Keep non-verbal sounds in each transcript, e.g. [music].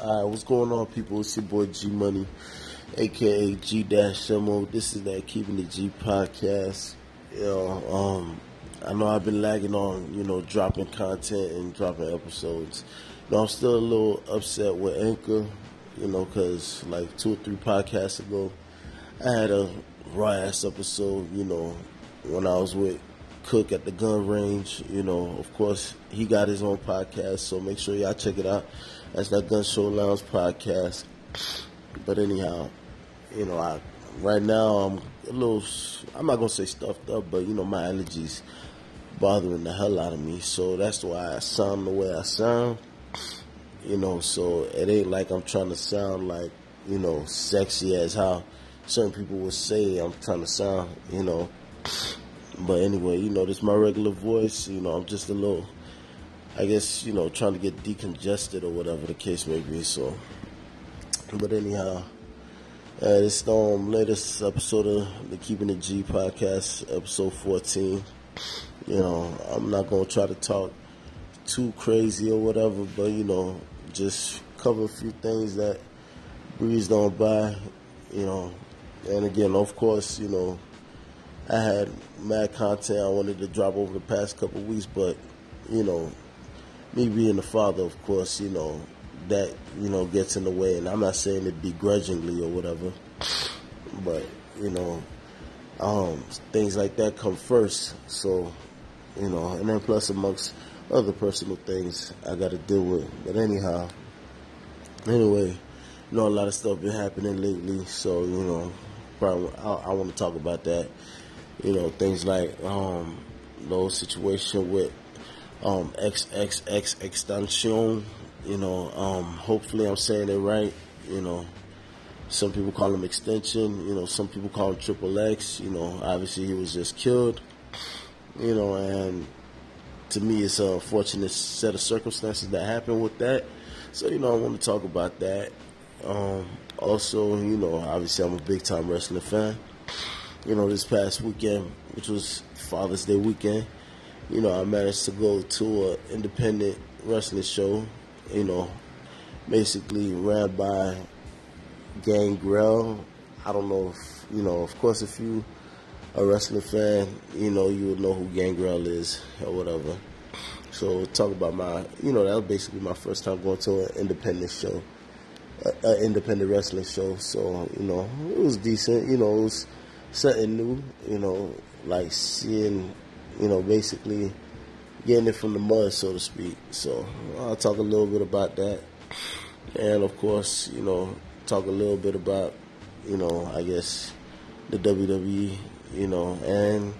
Alright, what's going on, people? It's your boy G Money, aka G Mo. This is that Keeping the G podcast. You know, um, I know I've been lagging on, you know, dropping content and dropping episodes. You know, I'm still a little upset with Anchor, you know, because like two or three podcasts ago, I had a raw ass episode, you know, when I was with Cook at the gun range. You know, of course, he got his own podcast, so make sure y'all check it out. That's that Gun Show Lounge podcast. But anyhow, you know, I right now I'm a little. I'm not gonna say stuffed up, but you know, my allergies bothering the hell out of me. So that's why I sound the way I sound. You know, so it ain't like I'm trying to sound like you know sexy as how certain people would say I'm trying to sound. You know. But anyway, you know, this is my regular voice. You know, I'm just a little, I guess, you know, trying to get decongested or whatever the case may be. So, but anyhow, uh, this is the um, latest episode of the Keeping It G podcast, episode 14. You know, I'm not going to try to talk too crazy or whatever, but, you know, just cover a few things that breezed on by, you know. And again, of course, you know, I had mad content I wanted to drop over the past couple weeks, but you know, me being the father, of course, you know, that you know gets in the way, and I'm not saying it begrudgingly or whatever, but you know, um, things like that come first. So, you know, and then plus amongst other personal things I got to deal with. But anyhow, anyway, you know, a lot of stuff been happening lately, so you know, probably I, I want to talk about that you know, things like um, those situation with um, XXX extension. You know, um, hopefully I'm saying it right. You know, some people call him extension. You know, some people call him triple X. You know, obviously he was just killed. You know, and to me, it's a fortunate set of circumstances that happened with that. So, you know, I want to talk about that. Um, also, you know, obviously I'm a big time wrestling fan you know, this past weekend, which was Father's Day weekend, you know, I managed to go to an independent wrestling show, you know, basically ran by Gangrel. I don't know if, you know, of course, if you a wrestling fan, you know, you would know who Gangrel is or whatever. So talk about my, you know, that was basically my first time going to an independent show, an independent wrestling show. So, you know, it was decent. You know, it was something new, you know, like seeing, you know, basically getting it from the mud, so to speak. So I'll talk a little bit about that. And of course, you know, talk a little bit about, you know, I guess the WWE, you know, and,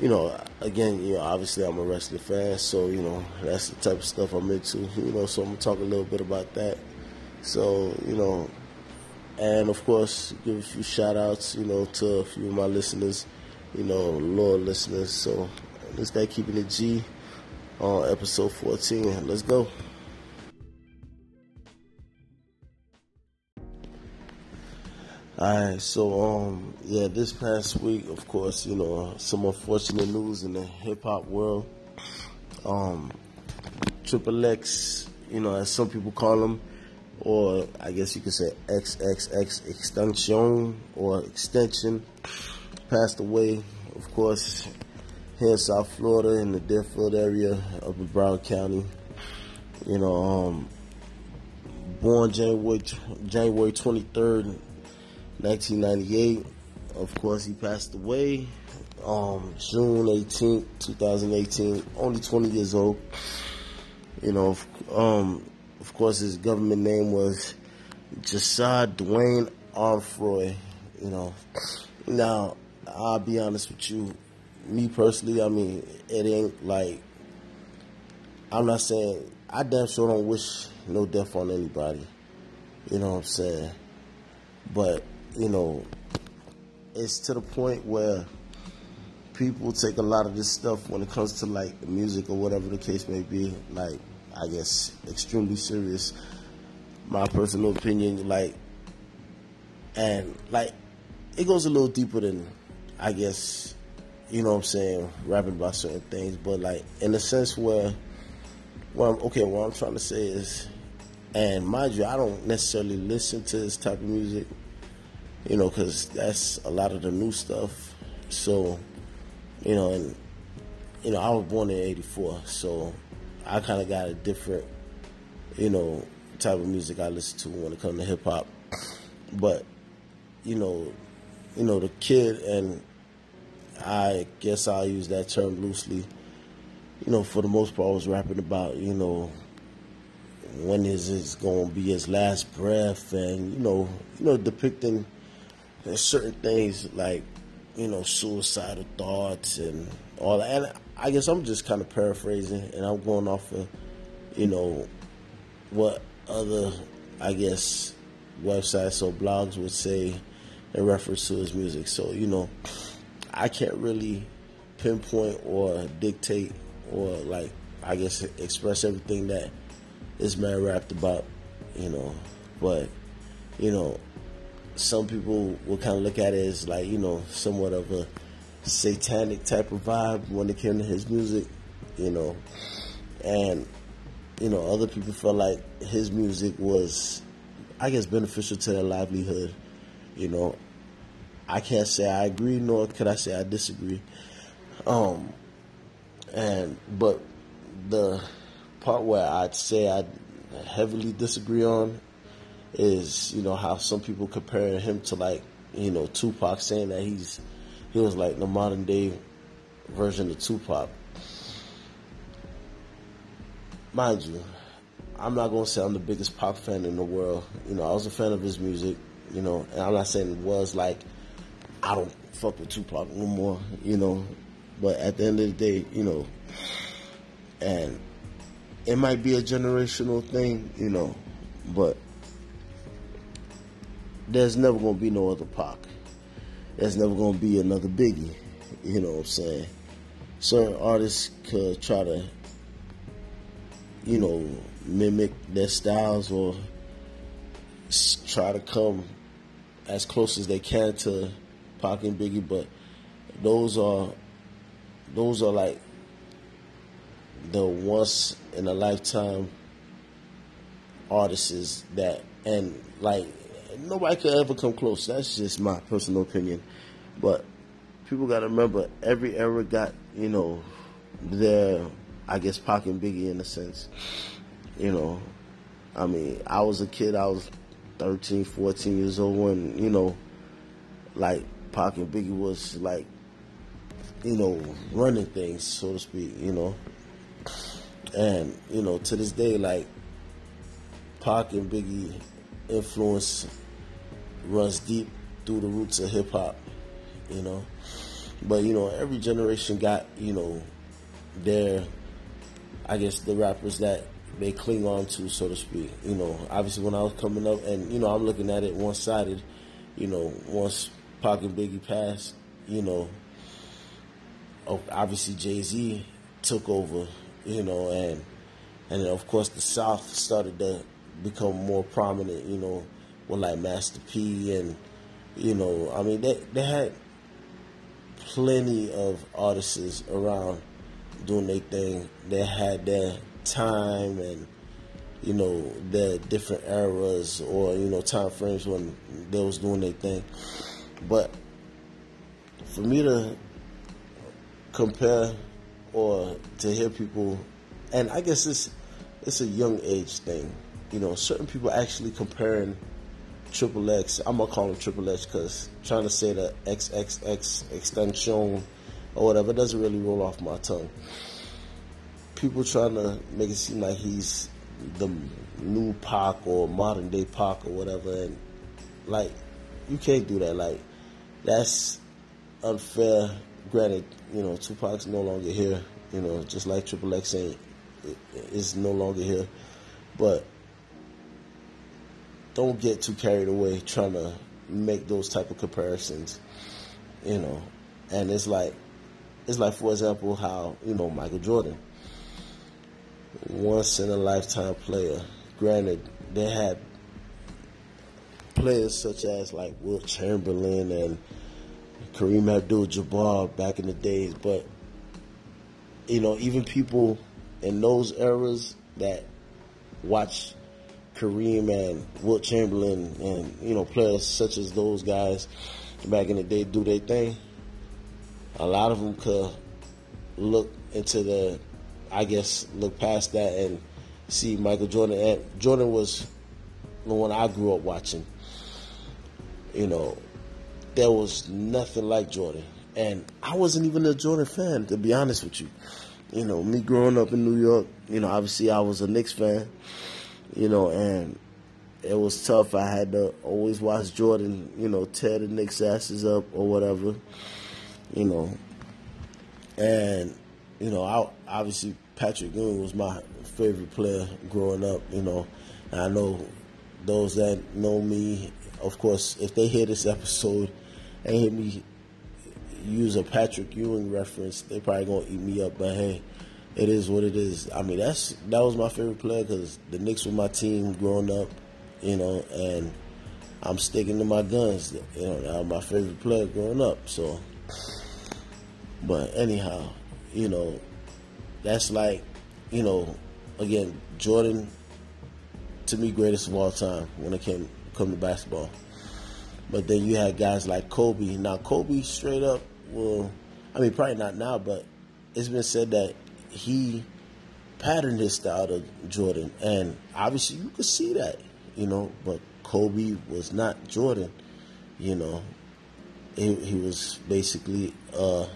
you know, again, you know, obviously I'm a wrestling fan, so, you know, that's the type of stuff I'm into, you know, so I'm to talk a little bit about that. So, you know, and of course give a few shout outs you know to a few of my listeners you know loyal listeners. So let's start keeping it g on episode 14 let's go. Alright, so um yeah, this past week, of course, you know, some unfortunate news in the hip hop world. Um Triple X, you know, as some people call him, or I guess you could say XXX extension or extension, passed away, of course, here in South Florida in the Deerfield area of Broward County. You know, um, born January January 23rd, 1998. Of course, he passed away um, June 18th, 2018. Only 20 years old. You know, um, of course, his government name was Jahseh Dwayne Onfroy. You know, now I'll be honest with you. Me personally, I mean, it ain't like I'm not saying I damn sure don't wish no death on anybody. You know what I'm saying? But you know, it's to the point where people take a lot of this stuff when it comes to like music or whatever the case may be, like I guess, extremely serious. My personal opinion, like, and like, it goes a little deeper than, I guess, you know what I'm saying, rapping about certain things, but like, in a sense where, well, okay, what I'm trying to say is, And mind you, I don't necessarily listen to this type of music, you know, because that's a lot of the new stuff. So, you know, and you know, I was born in '84, so I kind of got a different, you know, type of music I listen to when it comes to hip hop. But, you know, you know, the kid and I guess I'll use that term loosely. You know, for the most part, I was rapping about, you know, when is it going to be his last breath, and you know, you know, depicting certain things like, you know, suicidal thoughts and all that. And I guess I'm just kind of paraphrasing, and I'm going off of, you know, what other, I guess, websites or blogs would say in reference to his music. So, you know, I can't really pinpoint or dictate or like I guess express everything that this man rapped about, you know. But, you know, some people will kind of look at it as like, you know, somewhat of a satanic type of vibe when it came to his music, you know. And, you know, other people felt like his music was, I guess, beneficial to their livelihood, you know. I can't say I agree, nor could I say I disagree. Um, and but the part where I'd say I heavily disagree on is you know how some people compare him to like you know Tupac, saying that he's he was like the modern day version of Tupac. Mind you, I'm not gonna say I'm the biggest pop fan in the world. You know, I was a fan of his music. You know, and I'm not saying it was like I don't fuck with Tupac no more, you know. But at the end of the day, you know, and it might be a generational thing, you know, but there's never gonna be no other Pac. There's never gonna be another Biggie. You know what I'm saying? Certain artists could try to, you know, mimic their styles or try to come as close as they can to Pac and Biggie, but those are those are like the once in a lifetime artists that and like nobody could ever come close. That's just my personal opinion. But people gotta remember every era got, you know, their I guess Pac and Biggie in a sense. You know. I mean, I was a kid, I was 13, 14 years old when, you know, like Pac and Biggie was like, you know, running things, so to speak, you know. And, you know, to this day, like, Pac and Biggie influence runs deep through the roots of hip hop, you know. But, you know, every generation got, you know, their, I guess, the rappers that they cling on to, so to speak. You know, obviously when I was coming up, and, you know, I'm looking at it one sided, you know, once Pac and Biggie passed, you know, obviously Jay Z took over, you know, and and of course the South started to become more prominent, you know, with like Master P and you know, I mean they they had plenty of artists around doing their thing. They had their time and you know their different eras or you know time frames when they was doing their thing. But for me to compare or to hear people, and I guess it's it's a young age thing. You know, certain people actually comparing Triple X. I'm gonna call him Triple X because trying to say the XXX extension or whatever doesn't really roll off my tongue. People trying to make it seem like he's the new Pac or modern day Pac or whatever, and like you can't do that. Like that's unfair. Granted, you know, Tupac's no longer here. You know, just like Triple X ain't is no longer here. But don't get too carried away trying to make those type of comparisons. You know, and it's like it's like for example how you know Michael Jordan, once in a lifetime player. Granted, they had players such as like Wilt Chamberlain and Kareem Abdul-Jabbar back in the days, but you know, even people in those eras that watch Kareem and Wilt Chamberlain and you know players such as those guys back in the day do their thing, a lot of them could look into the, I guess, look past that and see Michael Jordan. And Jordan was the one I grew up watching. You know, there was nothing like Jordan. And I wasn't even a Jordan fan, to be honest with you. You know, me growing up in New York, you know, obviously I was a Knicks fan, you know, and it was tough. I had to always watch Jordan, you know, tear the Knicks' asses up or whatever, you know. And, you know, I, obviously Patrick Ewing was my favorite player growing up, you know. And I know those that know me, of course, if they hear this episode and hear me use a Patrick Ewing reference, they probably gonna eat me up. But hey, it is what it is. I mean, that's that was my favorite player because the Knicks were my team growing up, you know, and I'm sticking to my guns. You know, that was my favorite player growing up. So, but anyhow, you know, that's like, you know, again, Jordan to me greatest of all time when it came come to basketball. But then you had guys like Kobe. Now Kobe straight up, well, I mean probably not now, but it's been said that he patterned his style to Jordan, and obviously you could see that, you know. But Kobe was not Jordan, you know. He, he was basically uh,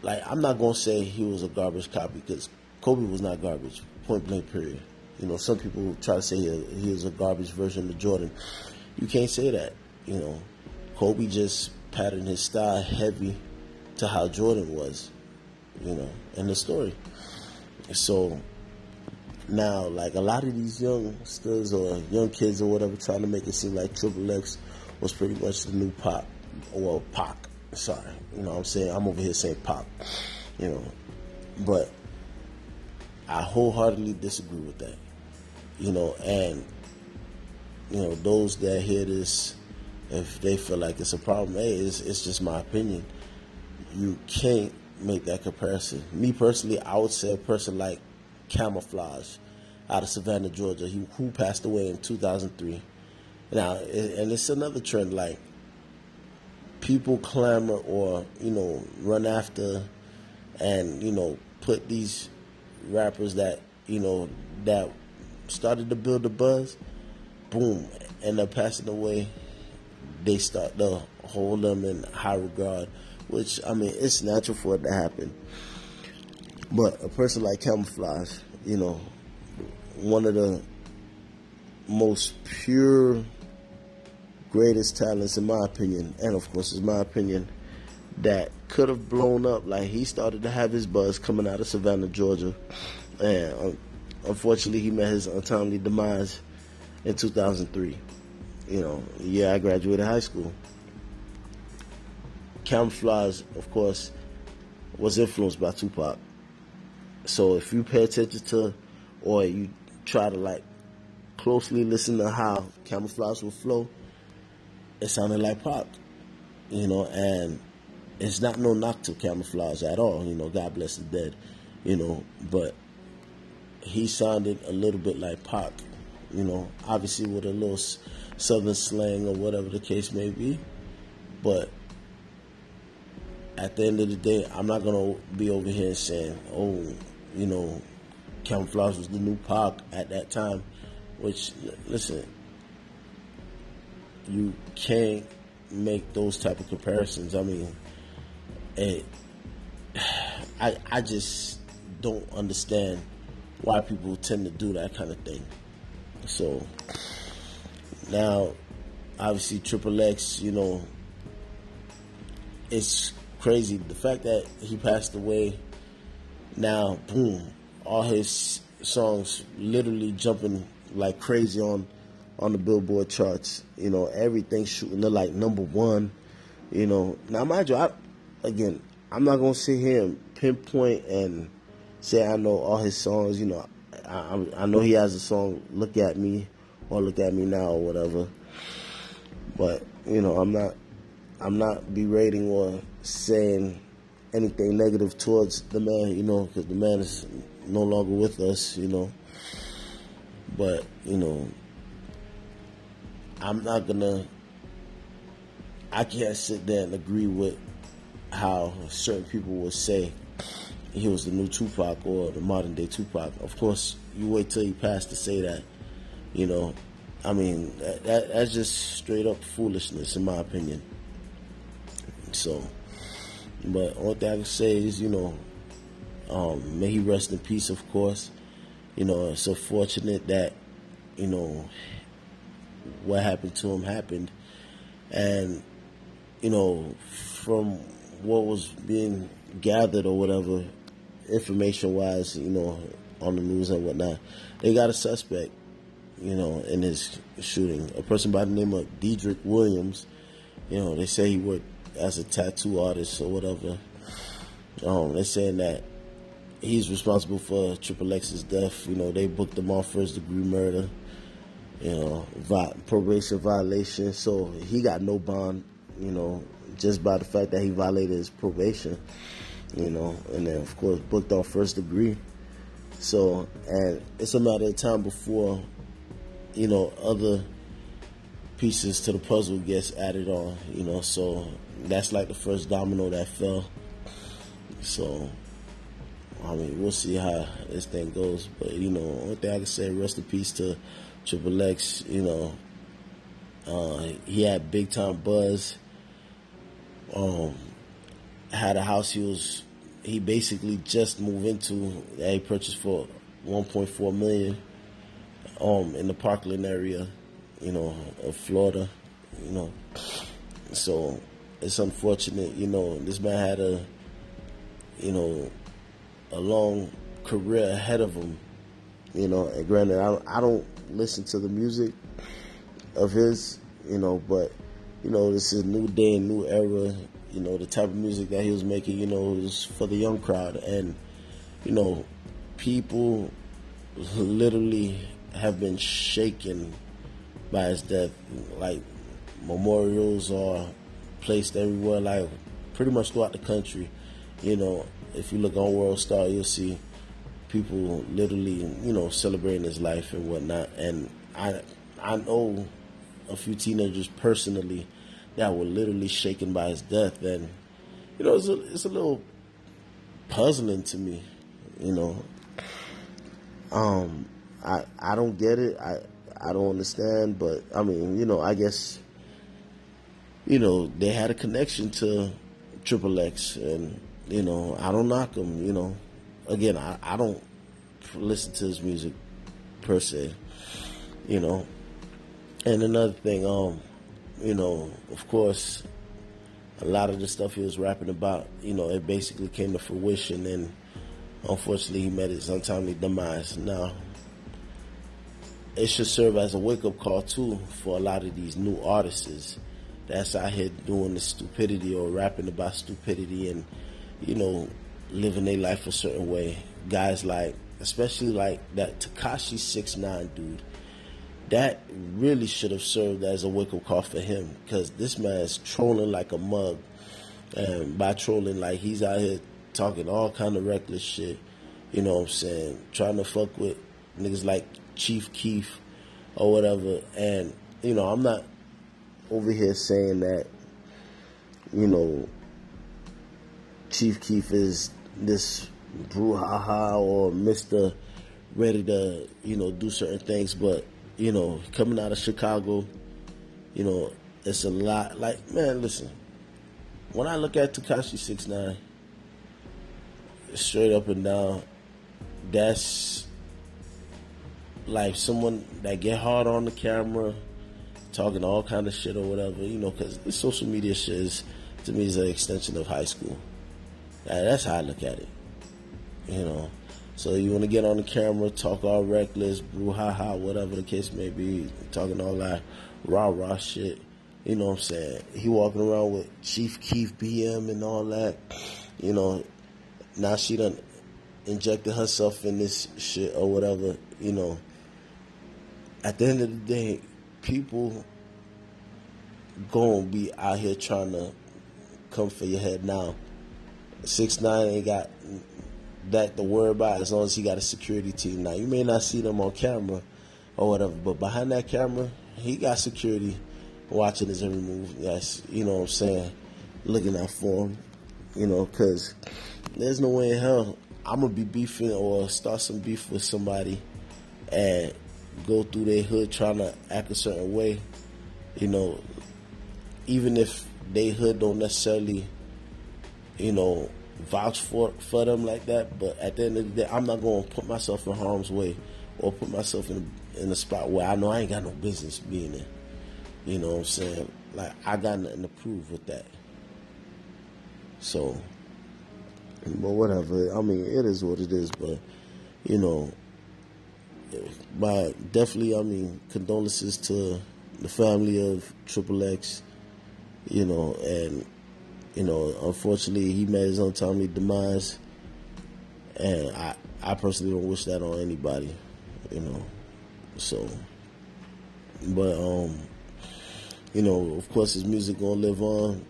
like I'm not gonna say he was a garbage copy because Kobe was not garbage. Point blank. Period. You know, some people try to say he, he a garbage version of Jordan. You can't say that. You know, Kobe just patterned his style heavy to how Jordan was. You know, in the story. So now, like a lot of these youngsters or young kids or whatever, trying to make it seem like Triple X was pretty much the new pop or Pac. Sorry, you know what I'm saying? I'm over here saying pop. You know, but I wholeheartedly disagree with that. You know, and you know those that hear this, if they feel like it's a problem, hey, it's, it's just my opinion. You can't make that comparison. Me personally, I would say a person like Camoflauge out of Savannah, Georgia, he, who passed away in 2003. Now, and it's another trend like people clamor or you know run after and you know put these rappers that you know that started to build a buzz, boom, end up passing away. They start to hold them in high regard, which I mean it's natural for it to happen. But a person like Camoflauge, you know, one of the most pure, greatest talents in my opinion, and of course, it's my opinion that could have blown up. Like he started to have his buzz coming out of Savannah, Georgia, and uh, unfortunately, he met his untimely demise in 2003. You know, yeah, I graduated high school. Camoflauge, of course, was influenced by Tupac. So if you pay attention to, or you try to like closely listen to how Camoflauge will flow, it sounded like Pac. You know, and it's not no knock to Camoflauge at all. You know, God bless the dead. You know, but he sounded a little bit like Pac. You know, obviously with a little southern slang or whatever the case may be, but at the end of the day, I'm not gonna be over here saying, "Oh, you know, Camoflauge was the new Pac at that time," which listen, you can't make those type of comparisons. I mean, it, [sighs] I I just don't understand why people tend to do that kind of thing. So now, obviously, Triple X, you know, it's crazy. The fact that he passed away, now, boom, all his songs literally jumping like crazy on on the Billboard charts. You know, everything shooting to like number one. You know, now mind you, I again, I'm not gonna sit here and pinpoint and say I know all his songs. You know, I, I know he has a song "Look at Me" or "Look at Me Now" or whatever. But you know, I'm not I'm not berating or saying anything negative towards the man. You know, because the man is no longer with us. You know, but you know, I'm not gonna. I can't sit there and agree with how certain people will say he was the new Tupac or the modern day Tupac. Of course, you wait till he passed to say that. You know, I mean, that, that, that's just straight up foolishness, in my opinion. So, but all that I can say is, you know, um, may he rest in peace, of course. You know, it's so fortunate that, you know, what happened to him happened. And, you know, from what was being gathered or whatever, information wise, you know, on the news and whatnot, they got a suspect, you know, in his shooting. A person by the name of Dedrick Williams. You know, they say he worked as a tattoo artist or whatever. Um, they're saying that he's responsible for Triple X's death. You know, they booked him on first degree murder. You know, vi- probation violation. So he got no bond. You know, just by the fact that he violated his probation you know, and then of course booked on first degree. So, and it's a matter of time before, you know, other pieces to the puzzle gets added on, you know, so that's like the first domino that fell. So, I mean, we'll see how this thing goes. But, you know, one thing I can say, rest in peace to Triple X, you know, uh, he had big time buzz. Um, had a house he was he basically just moved into that he purchased for 1.4 million um in the Parkland area, you know, of Florida, you know. So it's unfortunate, you know, this man had a you know a long career ahead of him, you know, and granted I don't, I don't listen to the music of his, you know, but you know, this is a new day, new era you know, the type of music that he was making, you know, was for the young crowd. And, you know, people literally have been shaken by his death. Like, memorials are placed everywhere, like, pretty much throughout the country. You know, if you look on World Star, you'll see people literally, you know, celebrating his life and whatnot. And I, I know a few teenagers personally that were literally shaken by his death. And, you know, it's a, it's a little puzzling to me, you know. Um, I, I don't get it. I, I don't understand, but I mean, you know, I guess, you know, they had a connection to Triple X, and you know, I don't knock them. You know, again, I, I don't listen to his music per se. You know, and another thing, um, you know, of course, a lot of the stuff he was rapping about, you know, it basically came to fruition, and unfortunately, he met his untimely demise. Now, it should serve as a wake up call too for a lot of these new artists that's out here doing the stupidity or rapping about stupidity and you know living their life a certain way. Guys like, especially like that Tekashi Six Nine dude that really should have served as a wake up call for him because this man is trolling like a mug. And by trolling, like he's out here talking all kind of reckless shit. You know what I'm saying? Trying to fuck with niggas like Chief Keef or whatever. And, you know, I'm not over here saying that, you know, Chief Keef is this brouhaha or Mr. Ready to, you know, do certain things, but you know, coming out of Chicago, you know, it's a lot. Like, man, listen, when I look at Tekashi Six Nine, straight up and down, that's like someone that get hard on the camera, talking all kind of shit or whatever, you know, because the social media shit is to me is an extension of high school. That's how I look at it, you know. So you want to get on the camera, talk all reckless, brouhaha, whatever the case may be, talking all that rah rah shit. You know what I'm saying? He walking around with Chief Keef BM and all that. You know, now she done injected herself in this shit or whatever. You know, at the end of the day, people gonna be out here trying to come for your head now. Six nine ain't got that to worry about as long as he got a security team. Now you may not see them on camera, or whatever. But behind that camera, he got security watching his every move. That's you know what I'm saying, looking out for him. You know, because there's no way in hell I'm gonna be beefing or start some beef with somebody and go through their hood trying to act a certain way. You know, even if they hood don't necessarily, you know, vouch for for them like that. But at the end of the day, I'm not going to put myself in harm's way or put myself in in a spot where I know I ain't got no business being in. You know what I'm saying? Like I got nothing to prove with that. So, but whatever. I mean, it is what it is. But you know, but definitely, I mean, condolences to the family of Triple X. You know, and you know, unfortunately, he met his untimely demise, and I, I personally don't wish that on anybody. You know, so, but um, you know, of course, his music gonna live on.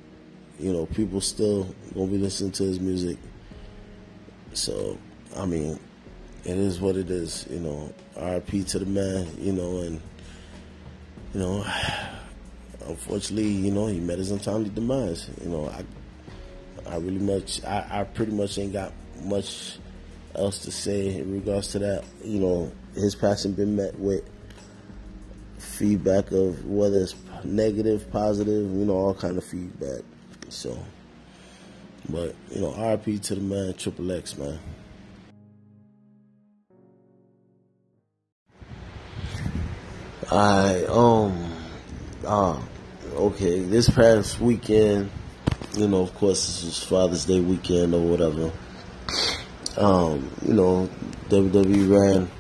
You know, people still gonna be listening to his music. So, I mean, it is what it is. You know, RP to the man. You know, and you know, unfortunately, you know, he met his untimely demise. You know, I, I really much, I, I pretty much ain't got much else to say in regards to that. You know, his passing been met with feedback of whether it's negative, positive, you know, all kind of feedback. So, but you know, RP to the man, Triple X, man. I um uh okay, this past weekend, you know, of course this was Father's Day weekend or whatever. Um, you know, WWE ran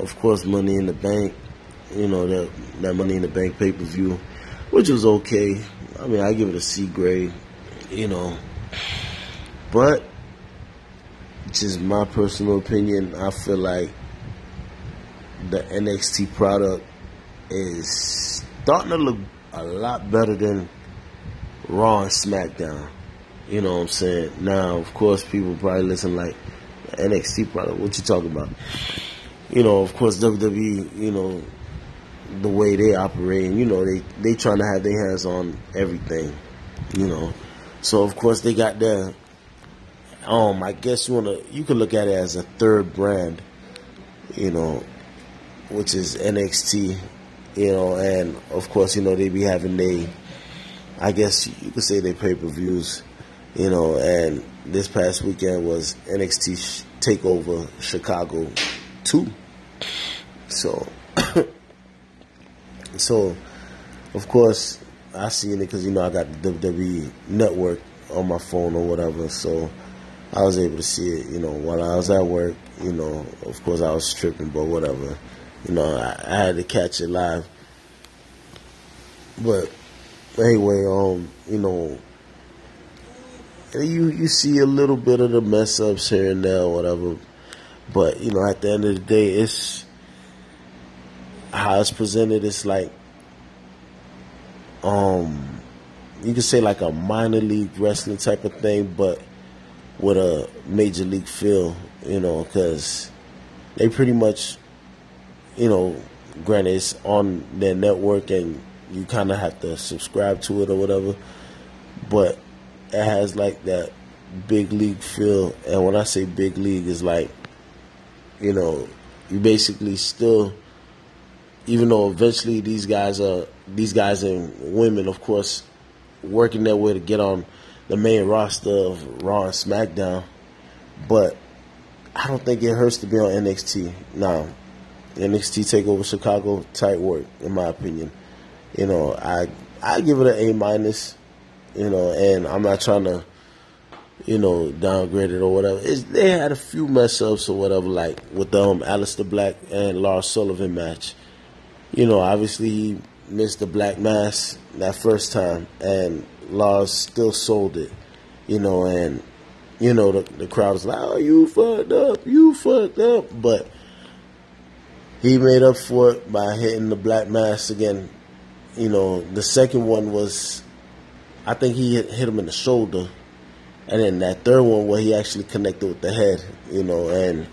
of course money in the bank, you know, that that money in the bank pay per view, which was okay. I mean I give it a C grade, you know. But just my personal opinion, I feel like the NXT product is starting to look a lot better than Raw and SmackDown. You know what I'm saying? Now, of course, people probably listen like NXT product. What you talking about? You know, of course, WWE. You know, the way they operate. You know, they they trying to have their hands on everything. You know, so of course they got their. Um, I guess you wanna you can look at it as a third brand. You know, which is NXT you know, and of course, you know, they be having they, I guess you could say they pay per views, you know, and this past weekend was NXT Takeover Chicago 2. So, [coughs] so, of course, I seen it because, you know, I got the WWE network on my phone or whatever, so I was able to see it, you know, while I was at work, you know, of course I was tripping, but whatever you know, I, I, had to catch it live. But anyway, um, you know, you you see a little bit of the mess ups here and there, whatever. But you know, at the end of the day, it's how it's presented. It's like, um, you could say like a minor league wrestling type of thing, but with a major league feel. You know, because they pretty much you know, granted it's on their network and you kind of have to subscribe to it or whatever, but it has like that big league feel. And when I say big league, is like, you know, you basically still, even though eventually these guys are these guys and women, of course, working their way to get on the main roster of Raw and SmackDown, but I don't think it hurts to be on NXT now. NXT Takeover Chicago, tight work in my opinion. You know, I I give it an A minus. You know, and I'm not trying to, you know, downgrade it or whatever. It's, they had a few mess ups or whatever, like with the um, Aleister Black and Lars Sullivan match. You know, obviously he missed the black mass that first time, and Lars still sold it. You know, and you know the the crowd was like, "Oh, you fucked up, you fucked up," but he made up for it by hitting the black mass again. You know, the second one was, I think he hit, hit him in the shoulder, and then that third one where he actually connected with the head. You know, and,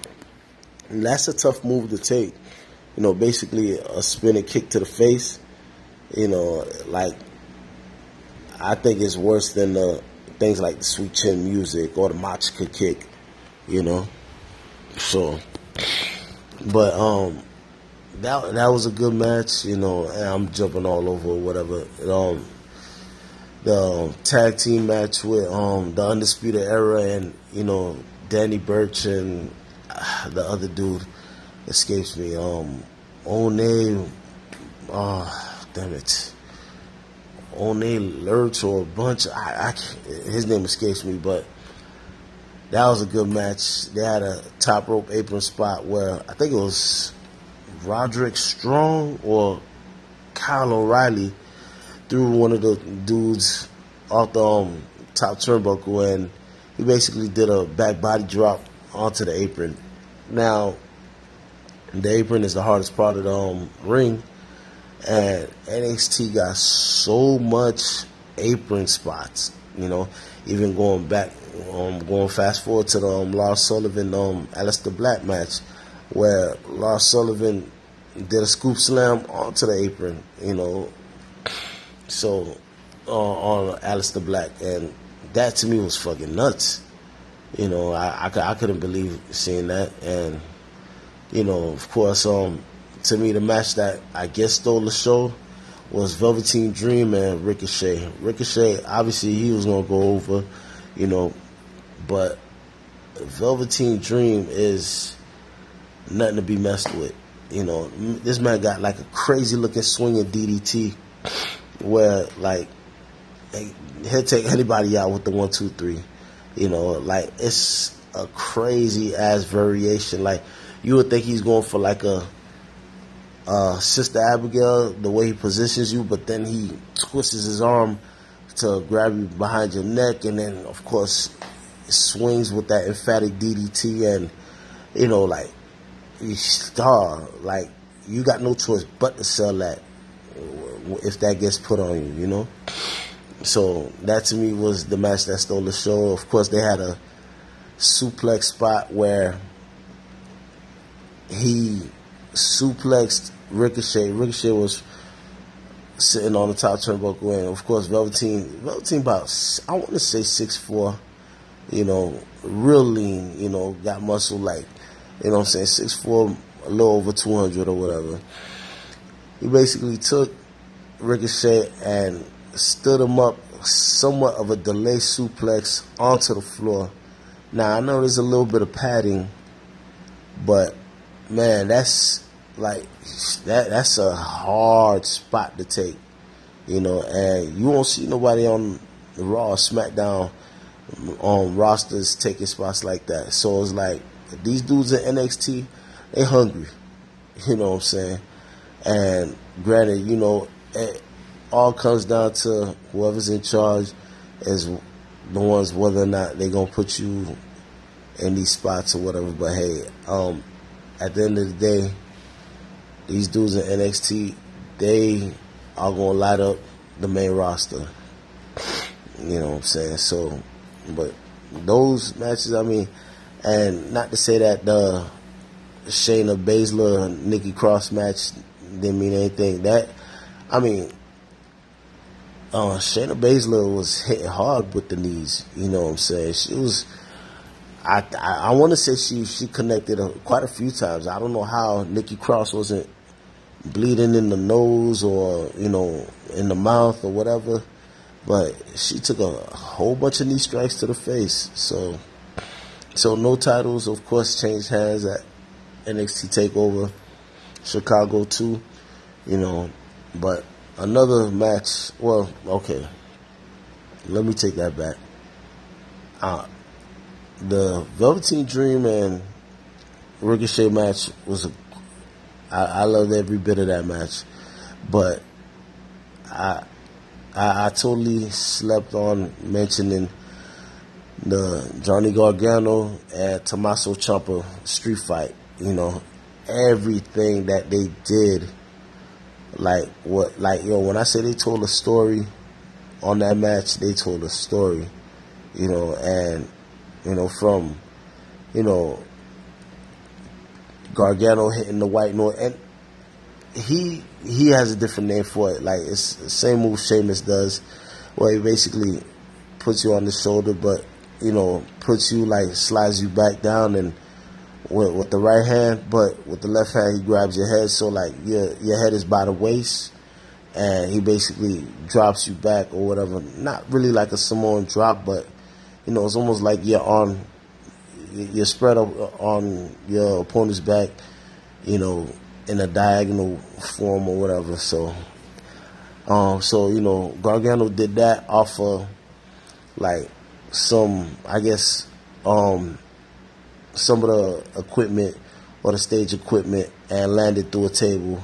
and that's a tough move to take. you know, basically a spinning kick to the face. You know, like I think it's worse than the things like the sweet chin music or the Machka kick. You know, so. But um, that that was a good match. You know, I'm jumping all over whatever. Um, the um, tag team match with um the Undisputed Era and you know Danny Burch and uh, the other dude escapes me. Um, One, uh, damn it, One Lurch or a bunch. I, I his name escapes me, but that was a good match. They had a top rope apron spot where I think it was Roderick Strong or Kyle O'Reilly threw one of the dudes off the um, top turnbuckle and he basically did a back body drop onto the apron. Now, the apron is the hardest part of the um, ring, and NXT got so much apron spots. You know, even going back, um, going fast forward to the um, Lars Sullivan, um, Aleister Black match, where Lars Sullivan did a scoop slam onto the apron. You know, so uh, on Aleister Black, and that to me was fucking nuts. You know, I, I, I couldn't believe seeing that, and you know, of course, um, to me the match that I guess stole the show was Velveteen Dream and Ricochet. Ricochet, obviously, he was gonna go over, you know, but Velveteen Dream is nothing to be messed with. You know, this man got like a crazy looking swinging DDT where like he'll take anybody out with the one, two, three. You know, like it's a crazy ass variation. Like you would think he's going for like a uh, Sister Abigail, the way he positions you, but then he twists his arm to grab you behind your neck, and then of course swings with that emphatic DDT, and you know, like star, like you got no choice but to sell that uh, if that gets put on you, you know. So that to me was the match that stole the show. Of course, they had a suplex spot where he suplexed Ricochet. Ricochet was sitting on the top turnbuckle, and of course, Velveteen, Velveteen about I want to say six four, you know, real lean, you know, got muscle like, you know, what I'm saying six four, a little over two hundred or whatever. He basically took Ricochet and stood him up somewhat of a delay suplex onto the floor. Now I know there's a little bit of padding, but man, that's like that that's a hard spot to take. You know, and you won't see nobody on the Raw SmackDown on rosters taking spots like that. So it's like these dudes at NXT, they hungry. You know what I'm saying? And granted, you know, it all comes down to whoever's in charge is the ones whether or not they're gonna put you in these spots or whatever. But hey, um, at the end of the day, these dudes in NXT, they are gonna light up the main roster. You know what I'm saying? So, but those matches, I mean, and not to say that the Shayna Baszler Nikki Cross match didn't mean anything. That, I mean, uh, Shayna Baszler was hitting hard with the knees. You know what I'm saying? She was. I I, I want to say she she connected quite a few times. I don't know how Nikki Cross wasn't bleeding in the nose or you know in the mouth or whatever, but she took a whole bunch of knee strikes to the face. So so no titles, of course, changed hands at NXT Takeover Chicago too. You know, but another match. Well, okay. Let me take that back. Uh, the Velveteen Dream and Ricochet match was a. I, I loved every bit of that match, but I, I I totally slept on mentioning the Johnny Gargano and Tommaso Ciampa street fight. You know, everything that they did like what like yo when I say they told a story on that match, they told a story. You know, and you know, from you know Gargano hitting the white noise and he he has a different name for it. Like it's the same move Sheamus does, where he basically puts you on the shoulder, but you know puts you like slides you back down and with, with the right hand, but with the left hand he grabs your head. So like your your head is by the waist, and he basically drops you back or whatever. Not really like a Samoan drop, but you know it's almost like you're on you're spread on your opponent's back, you know, in a diagonal form or whatever. So, um, so you know, Gargano did that off of like some, I guess, um, some of the equipment or the stage equipment and landed through a table.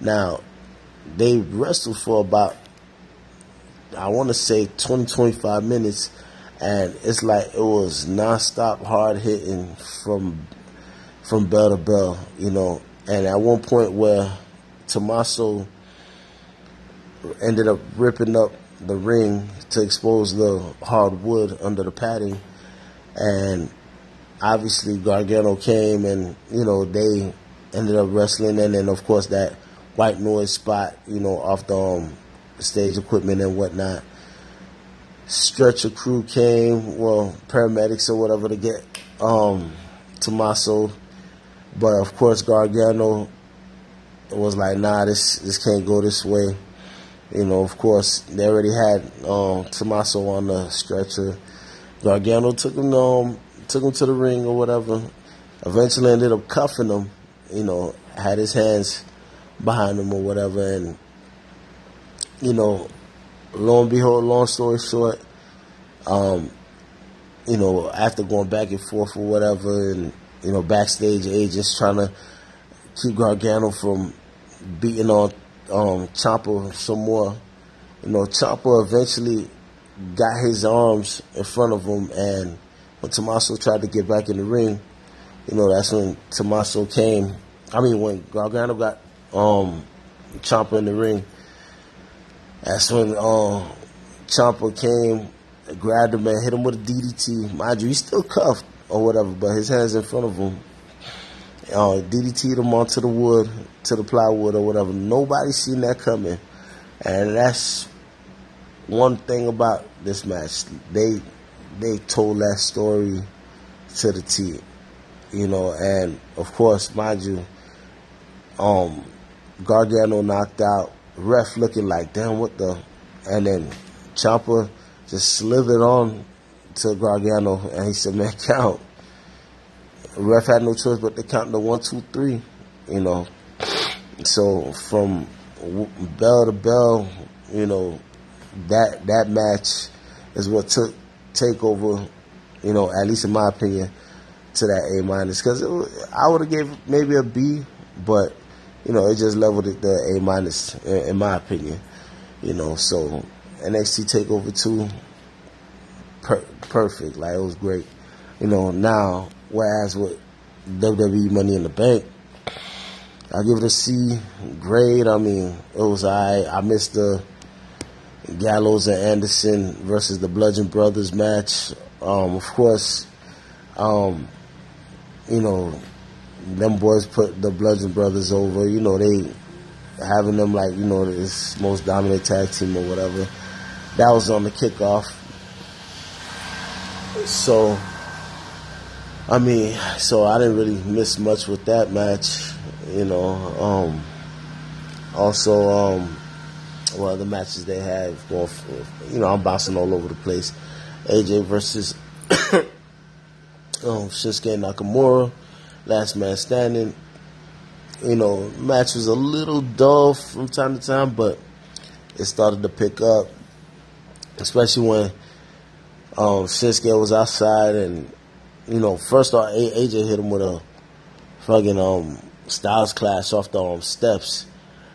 Now, they wrestled for about, I want to say 20, 25 minutes, and it's like it was nonstop hard hitting from from bell to bell, you know. And at one point where Tommaso ended up ripping up the ring to expose the hard wood under the padding, and obviously Gargano came and you know they ended up wrestling, and then of course that white noise spot, you know, off the um, stage equipment and whatnot. Stretcher crew came, well, paramedics or whatever to get um, Tommaso, but of course Gargano was like, nah, this this can't go this way. You know, of course, they already had um, Tommaso on the stretcher. Gargano took him um, took him to the ring or whatever. Eventually ended up cuffing him, you know, had his hands behind him or whatever. And, you know, lo and behold, long story short, um, you know, after going back and forth or whatever, and, you know, backstage agents trying to keep Gargano from beating on um, Ciampa some more. You know, Chopper eventually got his arms in front of him, and when Tommaso tried to get back in the ring, you know, that's when Tommaso came. I mean, when Gargano got um, Ciampa in the ring, that's when um, Ciampa came, grabbed him and hit him with a DDT. Mind you, he's still cuffed or whatever, but his hands in front of him. Uh, DDT them onto the wood, to the plywood or whatever. Nobody seen that coming. And that's one thing about this match. They they told that story to the T. You know, and of course, mind you, um, Gargano knocked out, ref looking like, damn, what the, and then Ciampa just slithered on to Gargano, and he said, man, [laughs] count. Ref had no choice but to count the one, two, three, you know. So from bell to bell, you know, that that match is what took take over, you know, at least in my opinion, to that A minus because I would have gave maybe a B, but you know it just leveled it the A minus in, in, my opinion. You know, so NXT Takeover two, per- perfect, like it was great. You know, now whereas with WWE Money in the Bank, I give it a C grade. I mean, it was I. I missed the Gallows and Anderson versus the Bludgeon Brothers match. Um, of course, um, you know, them boys put the Bludgeon Brothers over. You know, they having them like, you know, this most dominant tag team or whatever. That was on the kickoff. So, I mean, so I didn't really miss much with that match, you know. Um, also, um, well, the matches they have going for, you know, I'm bouncing all over the place. AJ versus [coughs] um, Shinsuke Nakamura, last man standing. You know, match was a little dull from time to time, but it started to pick up, especially when um, Shinsuke was outside and, you know, first off, AJ hit him with a fucking um, Styles clash off the um, steps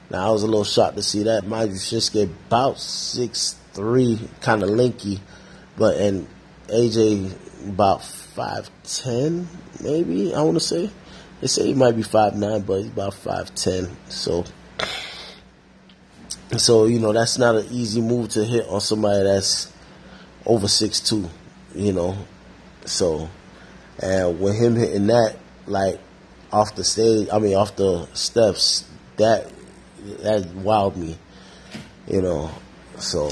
now I was a little shocked to see that. Mind you, Shinsuke about six three, kind of lanky, but and AJ about five ten, maybe I want to say. They say he might be five nine, but he's about five ten. So, so you know that's not an easy move to hit on somebody that's over six two. You know, so and with him hitting that like off the stage, I mean off the steps, that that wowed me, you know. So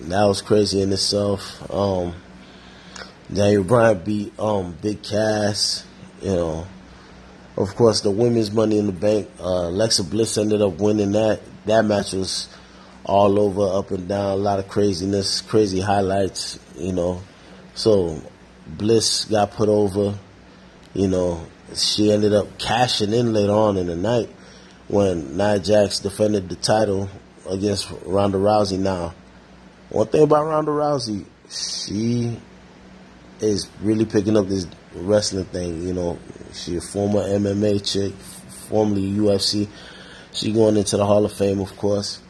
that was crazy in itself. Um, Daniel Bryan beat um, Big Cass, you know. Of course, the women's Money in the Bank, uh, Alexa Bliss ended up winning that. That match was all over, up and down, a lot of craziness, crazy highlights, you know. So Bliss got put over, you know. She ended up cashing in later on in the night when Nia Jax defended the title against Ronda Rousey. Now, one thing about Ronda Rousey, she is really picking up this wrestling thing. You know, she a former MMA chick, formerly UFC. She going into the Hall of Fame, of course.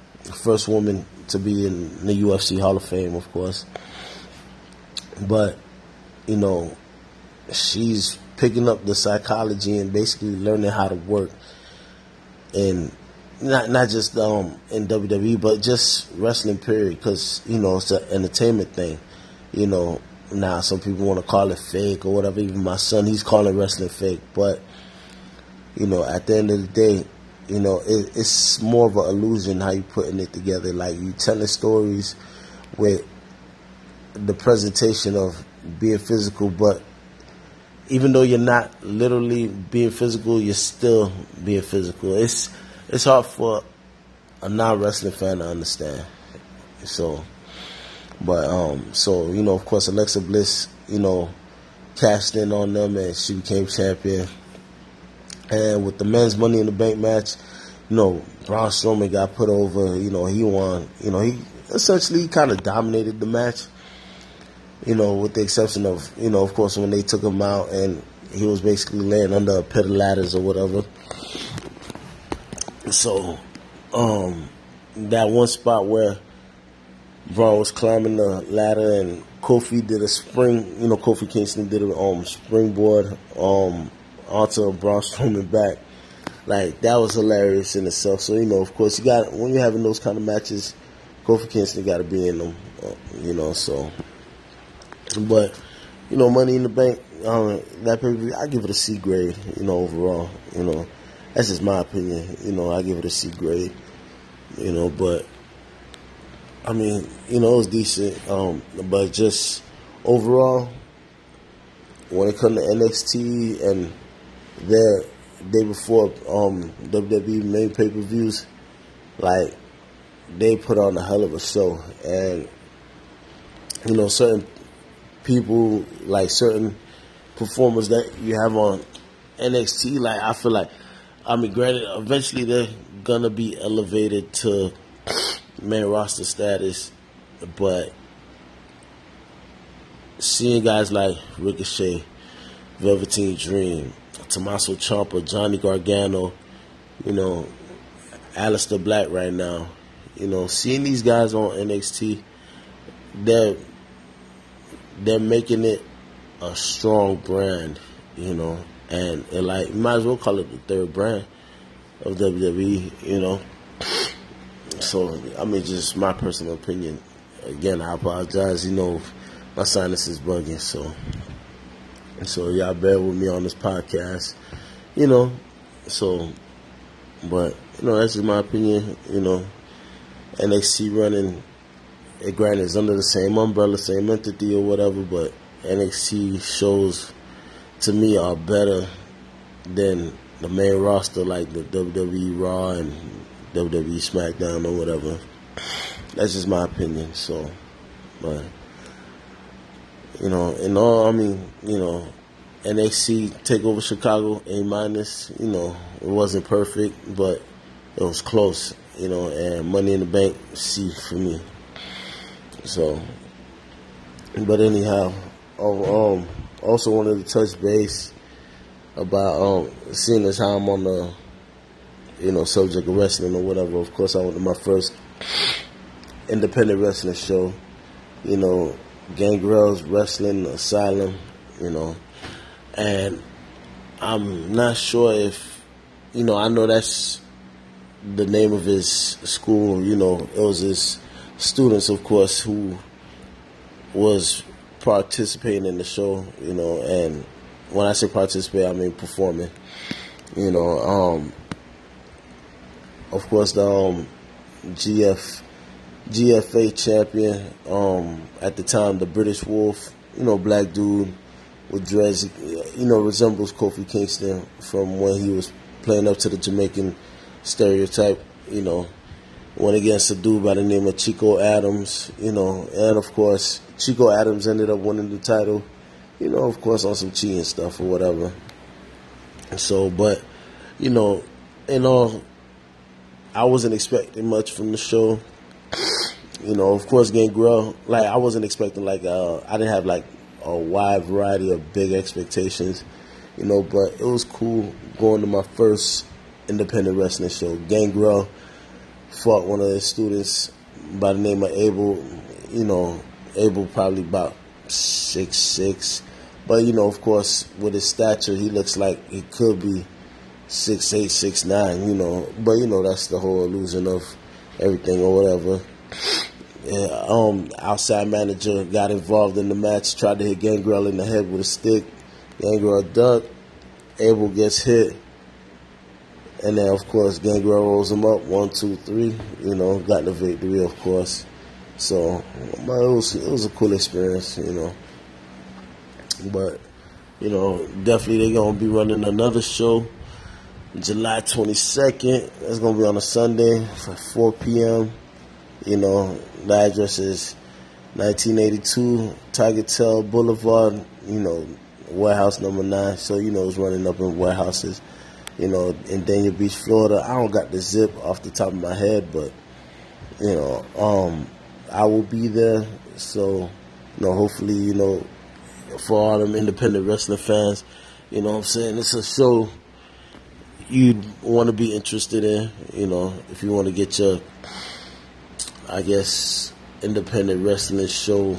First woman to be in the UFC Hall of Fame, of course. But, you know, she's picking up the psychology and basically learning how to work and not not just um in WWE but just wrestling period because you know it's an entertainment thing you know now some people want to call it fake or whatever. Even my son, he's calling wrestling fake. But you know, at the end of the day, you know, it, it's more of an illusion how you putting it together. Like you telling stories with the presentation of being physical, but even though you're not literally being physical, you're still being physical. It's it's hard for a non wrestling fan to understand. So but um, so you know, of course, Alexa Bliss, you know, cashed in on them and she became champion. And with the men's Money in the Bank match, you know, Braun Strowman got put over. You know, he won. You know, he essentially kind of dominated the match. You know, with the exception of you know, of course, when they took him out and he was basically laying under a pit of ladders or whatever. So, um, that one spot where Braun was climbing the ladder and Kofi did a spring, you know, Kofi Kingston did a um, springboard um, onto Braun Strowman back. Like, that was hilarious in itself. So, you know, of course, you got, when you're having those kind of matches, Kofi Kingston got to be in them, uh, you know, so. But, you know, Money in the Bank, um, that pay I give it a C grade, you know, overall, you know. That's just my opinion, you know, I give it a C grade, you know, but I mean, you know, it was decent. Um, but just overall, when it comes to NXT and their day before um, WWE main pay per views, like they put on a hell of a show, and you know, certain people like certain performers that you have on NXT, like I feel like, I mean, granted, eventually they're gonna be elevated to main roster status, but seeing guys like Ricochet, Velveteen Dream, Tommaso Ciampa, Johnny Gargano, you know, Aleister Black right now, you know, seeing these guys on NXT, they're they're making it a strong brand, you know, and, and like you might as well call it the third brand of WWE, you know. So, I mean, just my personal opinion. Again, I apologize. You know, my sinus is bugging. So, so y'all bear with me on this podcast. You know, so, but you know, that's just my opinion. You know, NXT running. It granted it's under the same umbrella, same entity or whatever, but NXT shows to me are better than the main roster like the WWE Raw and WWE SmackDown or whatever. That's just my opinion. So, but you know, in all, I mean, you know, NXT take over Chicago A minus. You know, it wasn't perfect, but it was close. You know, and Money in the Bank C for me. So, but anyhow, oh, um, also wanted to touch base about um, seeing as how I'm on the you know, subject of wrestling or whatever. Of course, I went to my first independent wrestling show, you know, Gangrel's Wrestling Asylum, you know, and I'm not sure if, you know, I know that's the name of his school, you know, it was his students, of course, who was participating in the show, you know, and when I say participate, I mean performing, you know, um, of course, the um, GF GFA champion. Um, at the time, the British Wolf, you know, black dude with dreads, you know, resembles Kofi Kingston from when he was playing up to the Jamaican stereotype. You know, went against a dude by the name of Chico Adams. You know, and of course, Chico Adams ended up winning the title. You know, of course, on some cheating stuff or whatever. So, but you know, in all, I wasn't expecting much from the show. You know, of course, Gangrel, like I wasn't expecting like uh, I didn't have like a wide variety of big expectations, you know, but it was cool going to my first independent wrestling show. Gangrel fought one of the students by the name of Abel, you know, Abel probably about six six. But you know, of course, with his stature, he looks like he could be six eight, six nine. You know, but you know that's the whole illusion of everything or whatever. Yeah, um, outside manager got involved in the match, tried to hit Gangrel in the head with a stick. Gangrel ducked. Abel gets hit. And then, of course, Gangrel rolls him up. One, two, three. You know, got the victory, of course. So, but it was, it was a cool experience, you know. But, you know, definitely they're to be running another show July 22nd. That's to be on a Sunday for 4 p.m. You know, the address is 1982 Tiger Tail Boulevard, you know, warehouse number nine. So, you know, it's running up in warehouses, you know, in Dania Beach, Florida. I don't got the zip off the top of my head, but, you know, um, I will be there. So, you know, hopefully, you know, for all them independent wrestling fans, you know what I'm saying? It's a show you'd want to be interested in, you know, if you want to get your I guess, independent wrestling show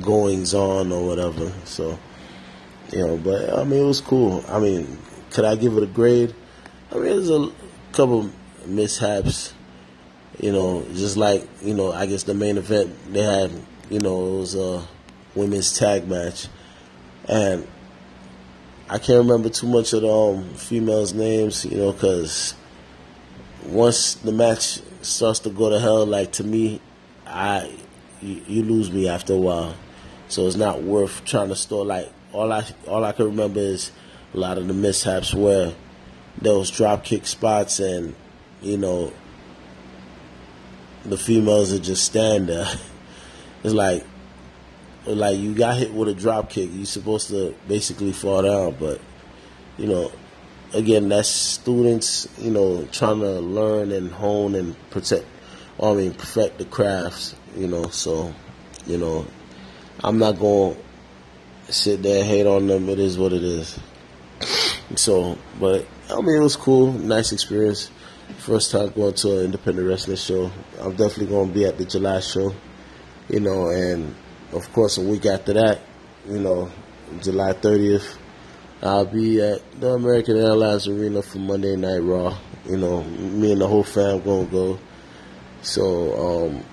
goings on or whatever. So, you know, but I mean, it was cool. I mean, could I give it a grade? I mean, there's a couple mishaps. You know, just like you know, I guess the main event they had, you know, it was a women's tag match, and I can't remember too much of the um, females' names, you know, because once the match starts to go to hell, like to me, I you, you, lose me after a while. So it's not worth trying to store. Like all I all I can remember is a lot of the mishaps where those drop kick spots and you know the females are just stand there. [laughs] it's like like you got hit with a drop kick. You're supposed to basically fall down, but you know again, that's students, you know, trying to learn and hone and protect, I mean, perfect the crafts, you know. So, you know, I'm not to sit there and hate on them. It is what it is. So, but I mean, it was cool, nice experience. First time going to an independent wrestling show. I'm definitely going to be at the July show, you know, and of course, a week after that, you know, July 30th I'll be at the American Airlines Arena for Monday Night Raw. You know, me and the whole fam gonna go. So, um,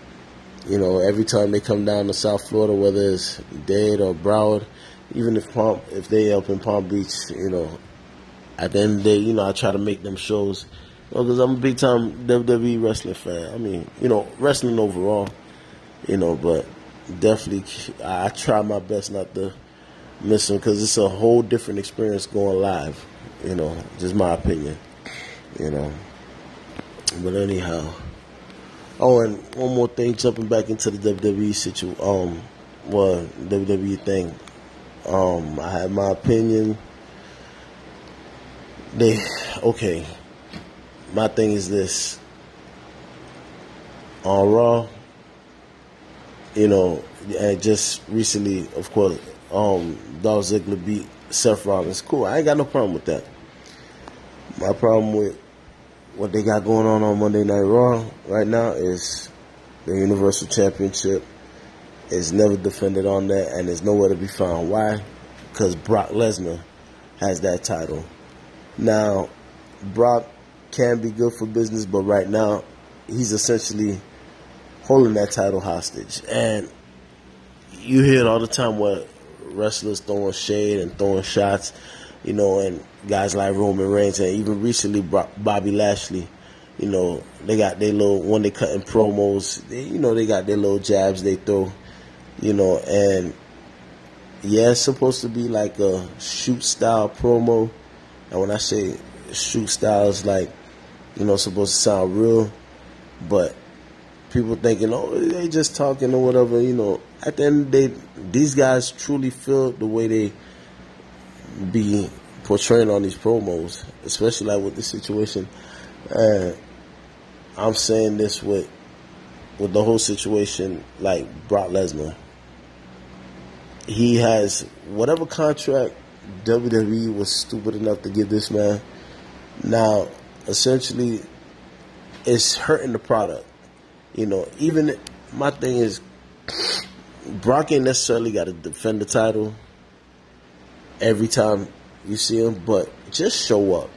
you know, every time they come down to South Florida, whether it's Dade or Broward, even if Palm, if they up in Palm Beach, you know, at the end of the day, you know, I try to make them shows because I'm a big time WWE wrestling fan. I mean, you know, wrestling overall, you know, but definitely I try my best not to miss them because it's a whole different experience going live. You know, just my opinion. You know, but anyhow. Oh, and one more thing, jumping back into the WWE situation, um, well, WWE thing. Um, I have my opinion. They, okay. My thing is this. On Raw, you know, and just recently, of course, um, Dolph Ziggler beat Seth Rollins. Cool. I ain't got no problem with that. My problem with what they got going on on Monday Night Raw right now is the Universal Championship is never defended on that and is nowhere to be found. Why? Because Brock Lesnar has that title. Now, Brock can be good for business, but right now he's essentially holding that title hostage. And you hear it all the time where wrestlers throwing shade and throwing shots, you know, and guys like Roman Reigns and even recently Bobby Lashley, You know, they got their little when they cutting promos. They, you know, they got their little jabs they throw. You know, and yeah, it's supposed to be like a shoot style promo. And when I say shoot style, it's like you know supposed to sound real, but people thinking, oh, they just talking or whatever. You know, at the end of the day, these guys truly feel the way they be portraying on these promos, especially like with this situation. And I'm saying this with with the whole situation, like Brock Lesnar. He has whatever contract WWE was stupid enough to give this man. Now, essentially, it's hurting the product. You know, even my thing is, Brock ain't necessarily got to defend the title every time you see him, but just show up.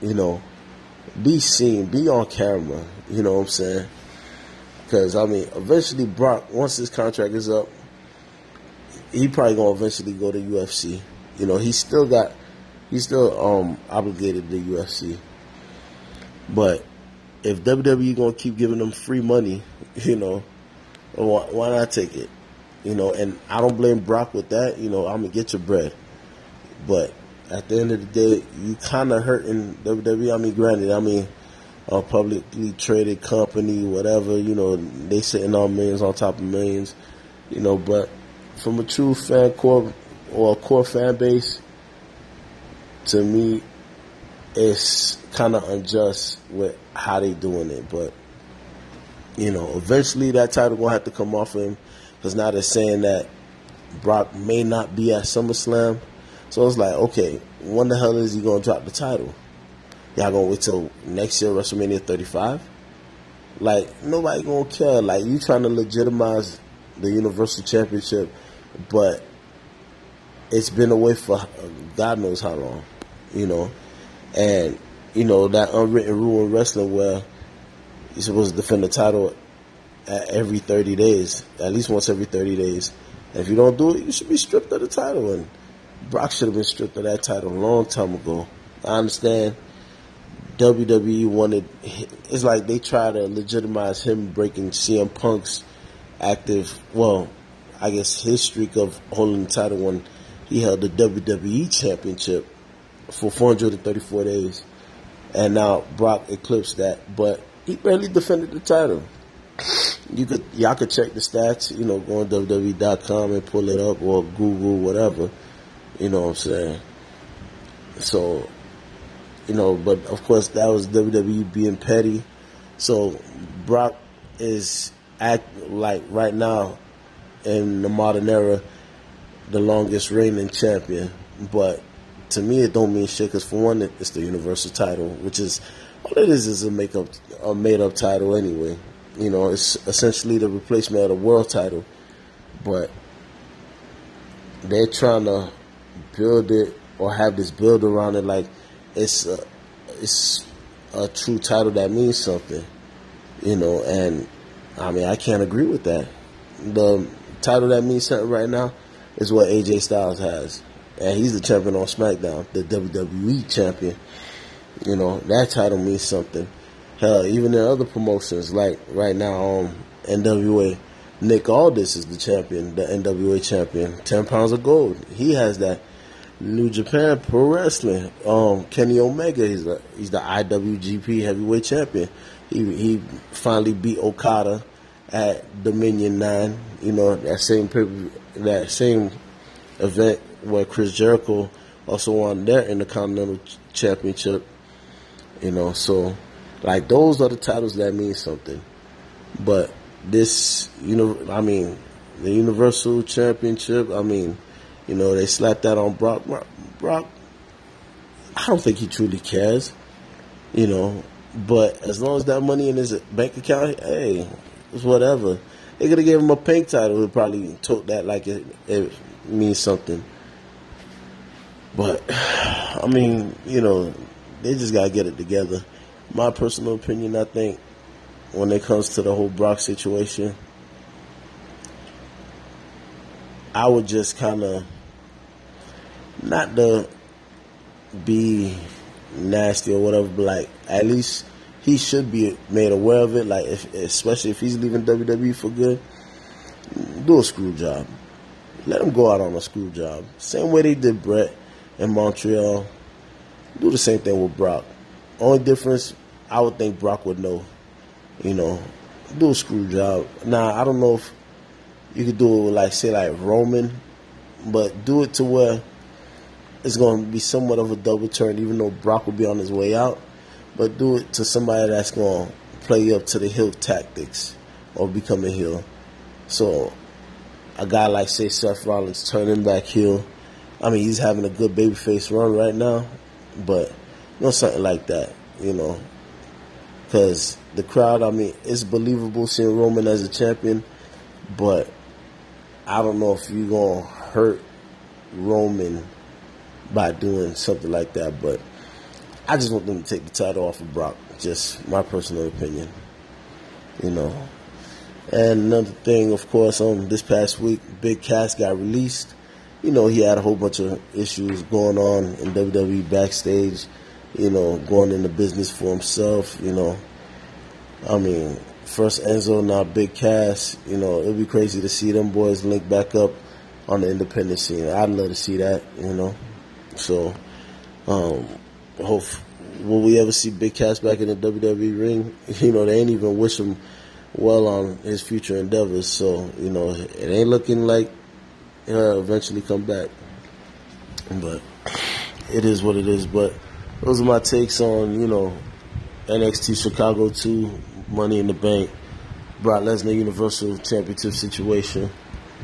You know, be seen, be on camera. You know what I'm saying? Because I mean, eventually Brock, once his contract is up, he probably gonna eventually go to UFC. You know, he's still got, he's still um obligated to UFC. But if WWE gonna keep giving them free money, [laughs] you know, why, why not take it? You know, and I don't blame Brock with that. You know, I'm gonna get your bread, but at the end of the day, you kind of hurting WWE. I mean, granted, I mean, a publicly traded company, whatever, you know, they sitting on millions on top of millions, you know, but from a true fan core or a core fan base, to me, it's kind of unjust with how they doing it. But, you know, eventually that title gonna have to come off him because now they're saying that Brock may not be at SummerSlam so it's like, okay, when the hell is he gonna drop the title? Y'all gonna wait till next year WrestleMania 35? Like nobody gonna care. Like you trying to legitimize the Universal Championship, but it's been away for God knows how long, you know, and you know that unwritten rule in wrestling where you're supposed to defend the title at every 30 days, at least once every 30 days. And if you don't do it, you should be stripped of the title and Brock should have been stripped of that title a long time ago. I understand WWE wanted. It's like they try to legitimize him breaking CM Punk's active, well, I guess his streak of holding the title when he held the WWE Championship for 434 days, and now Brock eclipsed that. But he barely defended the title. You could y'all could check the stats, you know, go on WWE.com and pull it up or Google whatever you know what I'm saying? So, you know, but of course that was WWE being petty. So Brock is act like right now in the modern era the longest reigning champion. But to me, it don't mean shit because for one, it's the Universal title, which is all it is is a make up a made up title anyway. You know, it's essentially the replacement of the world title, but they're trying to build it or have this build around it like it's a, it's a true title that means something, you know. And I mean, I can't agree with that. The title that means something right now is what AJ Styles has, and he's the champion on SmackDown, the WWE champion. You know that title means something. Hell, even in other promotions, like right now, um, NWA, Nick Aldis is the champion, the NWA champion, ten pounds of gold. He has that. New Japan Pro Wrestling. Um, Kenny Omega, he's a, he's the IWGP Heavyweight Champion. He he finally beat Okada at Dominion Nine. You know that same that same event where Chris Jericho also won their Intercontinental Championship. You know, so like those are the titles that mean something. But this, you know, I mean, the Universal Championship. I mean you know, they slapped that on Brock. Brock, I don't think he truly cares. You know, but as long as that money in his bank account, hey, it's whatever. They could have gave him a pink title. He probably took that like it, it means something. But [sighs] I mean, you know, they just gotta get it together. My personal opinion, I think, when it comes to the whole Brock situation, I would just kind of not to be nasty or whatever, but like at least he should be made aware of it. Like, if, especially if he's leaving WWE for good, do a screw job. Let him go out on a screw job. Same way they did Bret in Montreal. Do the same thing with Brock. Only difference, I would think Brock would know. You know, do a screw job. Now I don't know if you could do it like say like Roman, but do it to where it's going to be somewhat of a double turn, even though Brock will be on his way out. But do it to somebody that's going to play up to the heel tactics or become a heel. So a guy like say Seth Rollins turning back heel. I mean, he's having a good babyface run right now, but you know something like that, you know, because the crowd. I mean, it's believable seeing Roman as a champion, but I don't know if you're gonna hurt Roman by doing something like that. But I just want them to take the title off of Brock. Just my personal opinion, you know. And another thing, of course, um, this past week, Big Cass got released. You know, he had a whole bunch of issues going on in WWE backstage. You know, going into business for himself. You know, I mean, first Enzo, now Big Cass. You know, it'd be crazy to see them boys link back up on the independent scene. I'd love to see that. You know, so um, hope will we ever see Big Cass back in the WWE ring? [laughs] You know, they ain't even wish him well on his future endeavors. So you know, it ain't looking like he'll eventually come back. But it is what it is. But those are my takes on you know NXT Chicago 2, Money in the Bank, Brock Lesnar Universal Championship situation.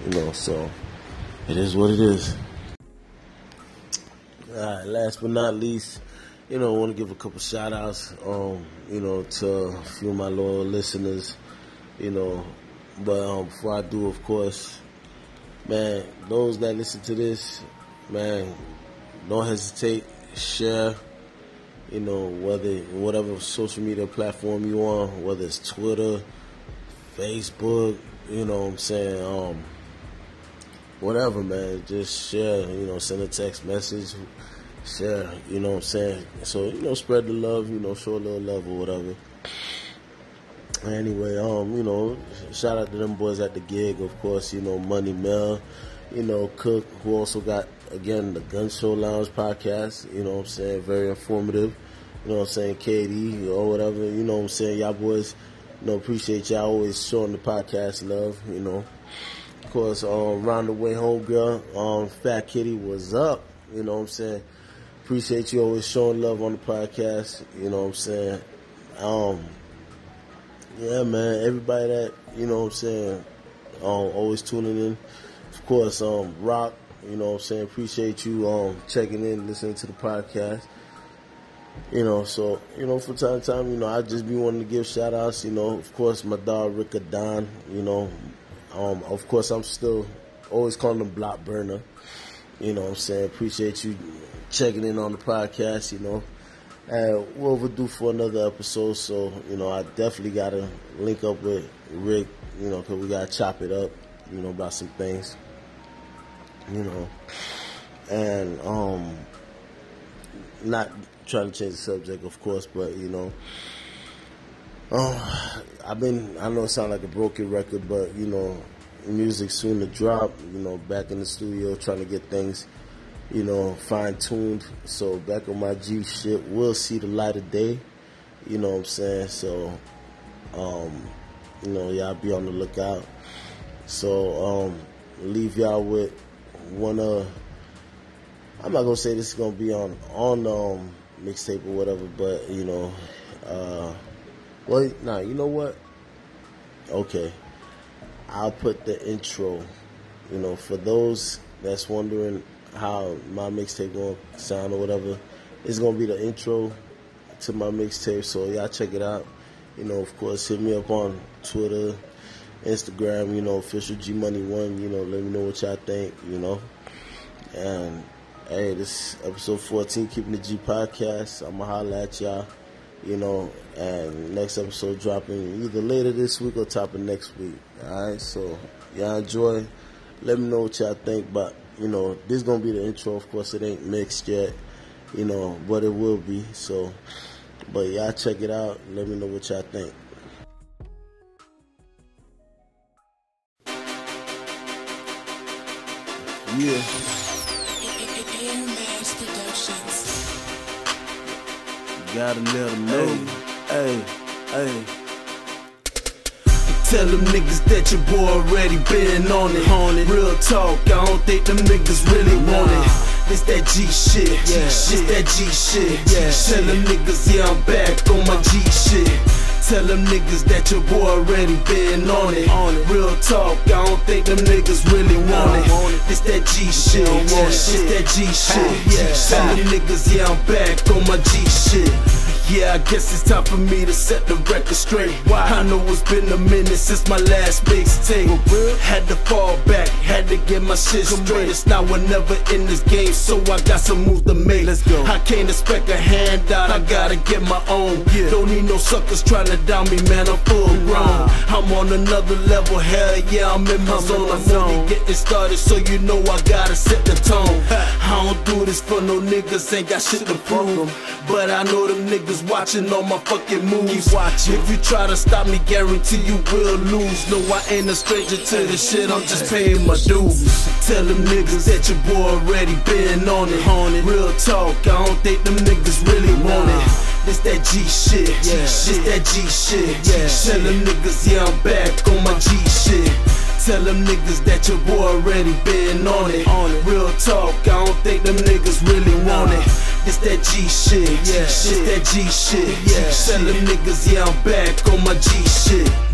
You know, so it is what it is. All right, last but not least, you know, I want to give a couple shout outs, um, you know, to a few of my loyal listeners you know. But um, before I do, of course, man, those that listen to this, man, don't hesitate, share. You know, whether whatever social media platform you on, whether it's Twitter, Facebook, you know what I'm saying, um, whatever, man, just share. You know, send a text message, share. You know what I'm saying. So you know, spread the love. You know, show a little love or whatever. Anyway, um, you know, shout out to them boys at the gig, of course, you know, Money Mel, you know, Cook, who also got, again, the Gun Show Lounge podcast, you know what I'm saying, very informative, you know what I'm saying, KD or whatever, you know what I'm saying, y'all boys, you know, appreciate y'all always showing the podcast love, you know. Of course, um, round the way home, girl, um, Fat Kitty was up, you know what I'm saying. Appreciate you always showing love on the podcast, you know what I'm saying. Um, yeah, man. Everybody that you know, what I'm saying, um, always tuning in. Of course, um, Rock. You know, what I'm saying, appreciate you um checking in, listening to the podcast. You know, so you know, from time to time, you know, I just be wanting to give shout outs. You know, of course, my dog Ricka Don. You know, um, of course, I'm still always calling him Block Burner. You know, what I'm saying, appreciate you checking in on the podcast. You know. And we're overdue for another episode, so you know I definitely gotta link up with Rick, you know, cause we gotta chop it up, you know, about some things, you know, and um, not trying to change the subject, of course, but you know, um, I've been I know it sounds like a broken record, but you know, music soon to drop, you know, back in the studio trying to get things you know, fine tuned. So back on my G shit will see the light of day. You know what I'm saying? So, um, you know, y'all be on the lookout. So, um, leave y'all with one of, I'm not gonna say this is gonna be on, on, um, mixtape or whatever, but, you know, uh, well, nah, you know what? Okay. I'll put the intro, you know, for those that's wondering how my mixtape gonna sound or whatever. It's gonna be the intro to my mixtape, so y'all check it out. You know, of course, hit me up on Twitter, Instagram. You know, official G Money One. You know, let me know what y'all think. You know, and hey, this episode 14, keeping the G podcast. I'ma holla at y'all. You know, and next episode dropping either later this week or top of next week. All right, so y'all enjoy. Let me know what y'all think, but you know, this is gonna be the intro. Of course, it ain't mixed yet, you know, but it will be. So, But y'all check it out. Let me know what y'all think. Yeah. Gotta let them know. Hey, hey. Tell them niggas that your boy already been on it. On it. Real talk, I don't think them niggas really want it. This that G shit, Yeah. this that G shit. Yeah. Tell them niggas, yeah, I'm back on my G shit. Tell them niggas that your boy already been on it. On it. Real talk, I don't think them niggas really want it. want it. This that G shit, yeah. shit. that G shit, yeah. Tell them niggas, yeah, I'm back on my G shit. Yeah, I guess it's time for me to set the record straight. Why? I know it's been a minute since my last mixtape. Had to fall back, had to get my shit straight. It's now or never in this game, so I got some moves to make. Let's go. I can't expect a handout, I gotta get my own. Yeah. Don't need no suckers trying to down me, man. I'm full grown. I'm on another level, hell yeah, I'm in my I'm zone. I'm only getting started, so you know I gotta set the tone. I don't do this for no niggas, ain't got shit to prove. But I know them niggas watching all my fucking moves. Keep watching. If you try to stop me, guarantee you will lose. No, I ain't a stranger to this shit, I'm just paying my dues. Tell them niggas that your boy already been on it. On it. Real talk, I don't think them niggas really want it. This that G shit, Yeah. this that G shit. Yeah. Tell them niggas, yeah, I'm back on my G shit. Tell them niggas that your boy already been on it. On it. Real talk, I don't think them niggas really want it. This that G shit, Yeah. this that G shit. Yeah. Tell them niggas, yeah, I'm back on my G shit.